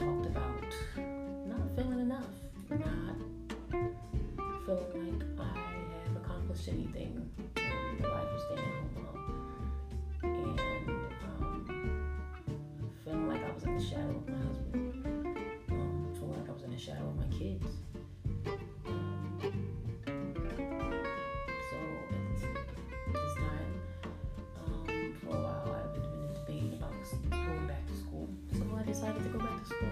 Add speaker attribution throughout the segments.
Speaker 1: talked about not feeling enough, not feeling like I have accomplished anything in life of staying at home alone, and um, feeling like I was in the shadow of my husband, um, feeling like I was in the shadow of my kids. I decided to go back to school.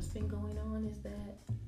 Speaker 1: what's been going on is that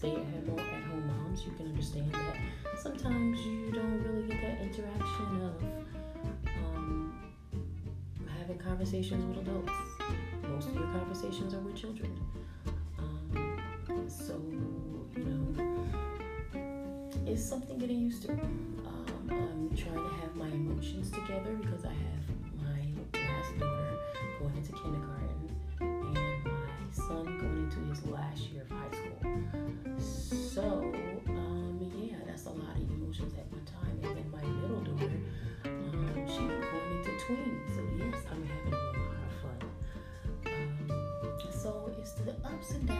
Speaker 1: stay at home, at home moms, you can understand that sometimes you don't really get that interaction of um, having conversations with adults. Most of your conversations are with children. Um, so, you know, it's something getting used to. Um, I'm trying to have my emotions together because I have my last daughter going into kindergarten. between. So, yes, I'm having a lot of fun. Um, so, it's the ups and downs.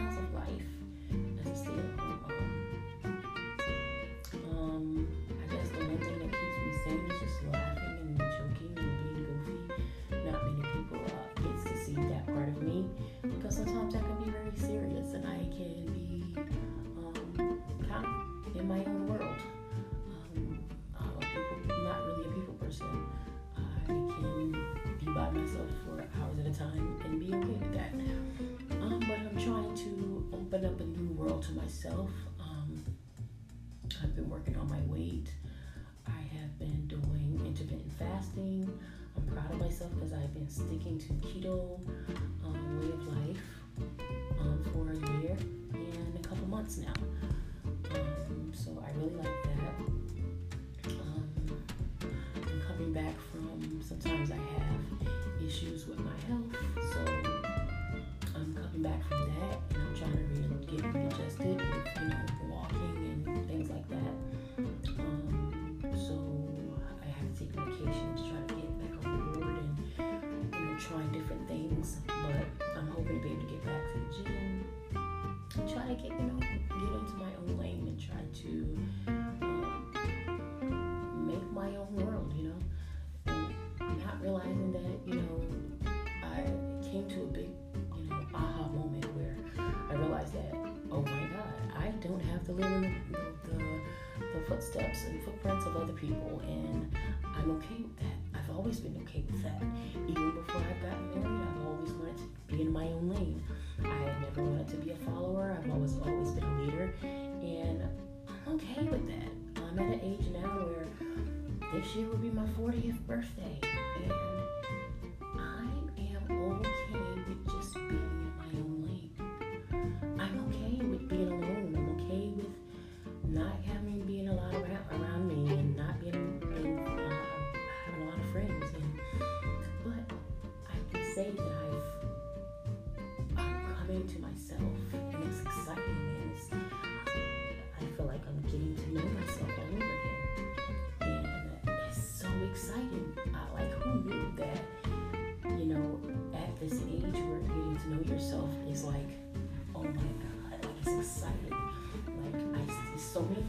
Speaker 1: by myself for hours at a time and be okay with that. Um, but I'm trying to open up a new world to myself. Um, I've been working on my weight. I have been doing intermittent fasting. I'm proud of myself because I've been sticking to keto. Um, footsteps and footprints of other people, and I'm okay with that. I've always been okay with that. Even before I've gotten married, I've always wanted to be in my own lane. I never wanted to be a follower. I've always always been a leader, and I'm okay with that. I'm at an age now where this year will be my 40th birthday.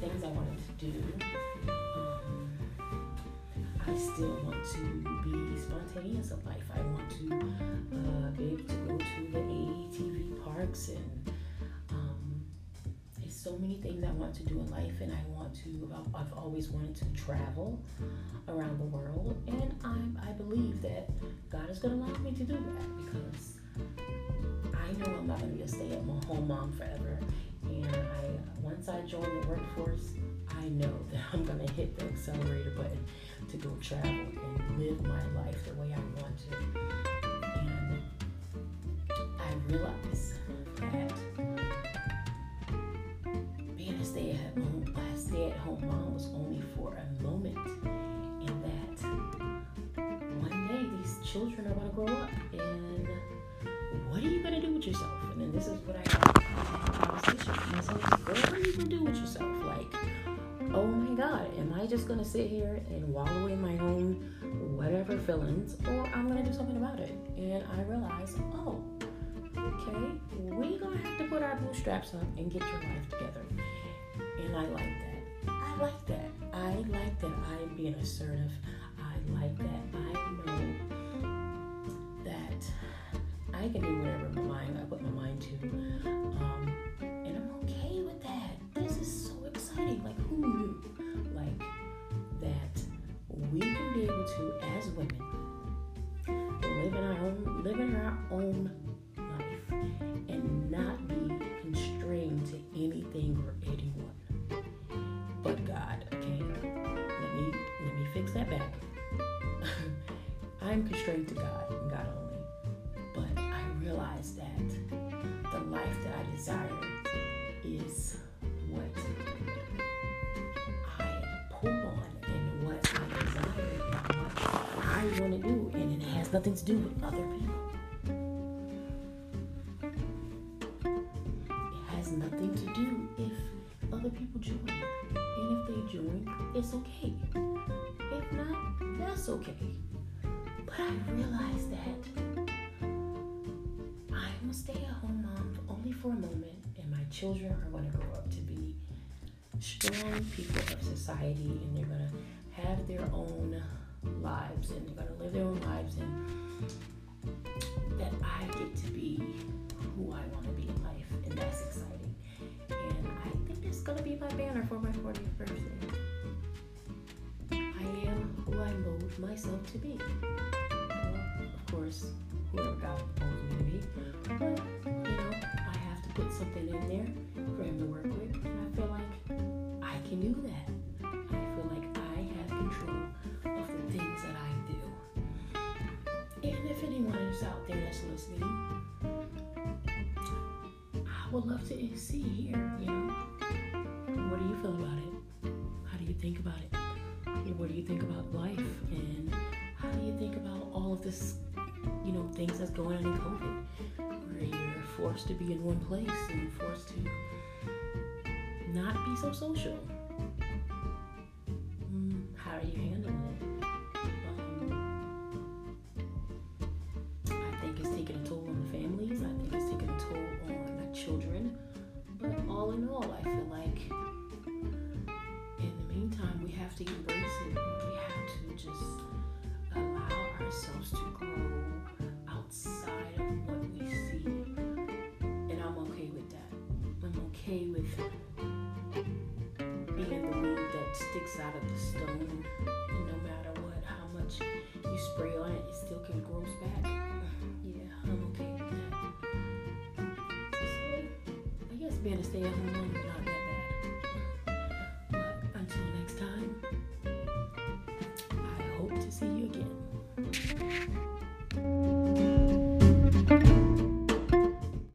Speaker 1: Things I wanted to do. Um, I still want to be spontaneous in life. I want to uh, be able to go to the ATV parks and um, there's so many things I want to do in life and I want to, I've always wanted to travel around the world and I'm, I believe that God is going to allow me to do that because I know I'm not going to be a stay-at-home mom forever and I, once I join the workforce, I know that I'm going to hit the accelerator button to go travel and live my life the way I want to. And I realize that being a stay at home, a stay at home mom was only for a moment, and that one day these children are going to grow up, and what are you going to do with yourself? And this is what I had a conversation with myself: What are you to do with yourself? Like oh my God, am I just gonna sit here and wallow in my own whatever feelings, or I'm gonna do something about it? And I realized, oh, okay, we're gonna have to put our bootstraps up and get your life together. And I like that. I like that. I like that I'm being assertive. I like that I know that I can do whatever own life and not be constrained to anything or anyone but God. Okay, let me let me fix that back. I'm constrained to God and God only, but I realize that the life that I desire is what I pull on and what I desire and what I want to do, and it has nothing to do with other people. Other people join. And if they join, it's okay. If not, that's okay. But I realized that I'm a stay at home mom only for a moment, and my children are going to grow up to be strong people of society, and they're going to have their own lives, and they're going to live their own lives, and that I get to be for my 40th birthday. I am who I mold myself to be. Well, of course, whoever God molds me to be. But, you know, I have to put something in there for him to work with. And I feel like I can do that. I feel like I have control of the things that I do. And if anyone is out there that's listening, I would love to see here, you know, what do you feel about it? How do you think about it? What do you think about life? And how do you think about all of this, you know, things that's going on in COVID, where you're forced to be in one place and forced to not be so social? Mm, how are you handling it? Um, I think it's taking a toll on the families. I think it's taking a toll on the children. But all in all, I feel like to embrace it. We have to just allow ourselves to grow outside of what we see. And I'm okay with that. I'm okay with being the weed that sticks out of the stone. No matter what, how much you spray on it, it still can grow back. Yeah, I'm okay with that. So, I guess being a stay at home mom